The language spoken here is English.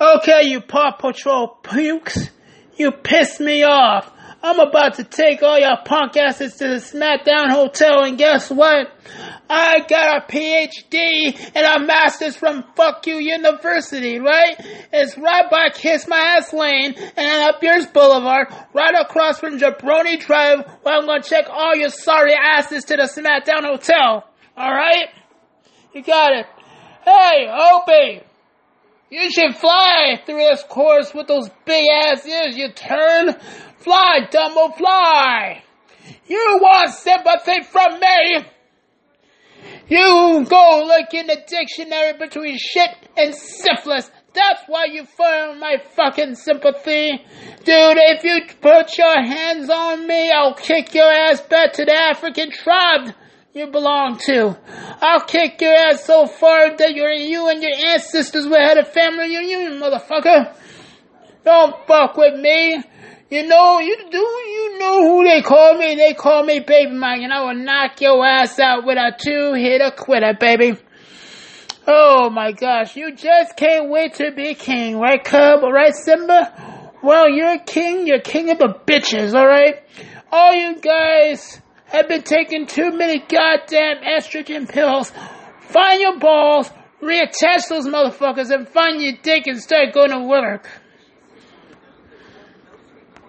Okay, you Paw Patrol pukes. You pissed me off. I'm about to take all your punk asses to the SmackDown Hotel, and guess what? I got a PhD and a master's from Fuck You University, right? It's right by Kiss My Ass Lane and up Pierce Boulevard, right across from Jabroni Drive, where I'm gonna check all your sorry asses to the SmackDown Hotel. Alright? You got it. Hey, Opie! You should fly through this course with those big ass ears, you turn. Fly, Dumbo, fly! You want sympathy from me? You go look in the dictionary between shit and syphilis. That's why you found my fucking sympathy. Dude, if you put your hands on me, I'll kick your ass back to the African tribe you belong to. I'll kick your ass so far that you you and your ancestors will have a family reunion, motherfucker. Don't fuck with me. You know, you do, you know who they call me? They call me Baby Mike, and I will knock your ass out with a two-hitter quitter, baby. Oh my gosh, you just can't wait to be king, right, Cub? Right, Simba? Well, you're king, you're king of the bitches, alright? All you guys have been taking too many goddamn estrogen pills. Find your balls, reattach those motherfuckers, and find your dick and start going to work.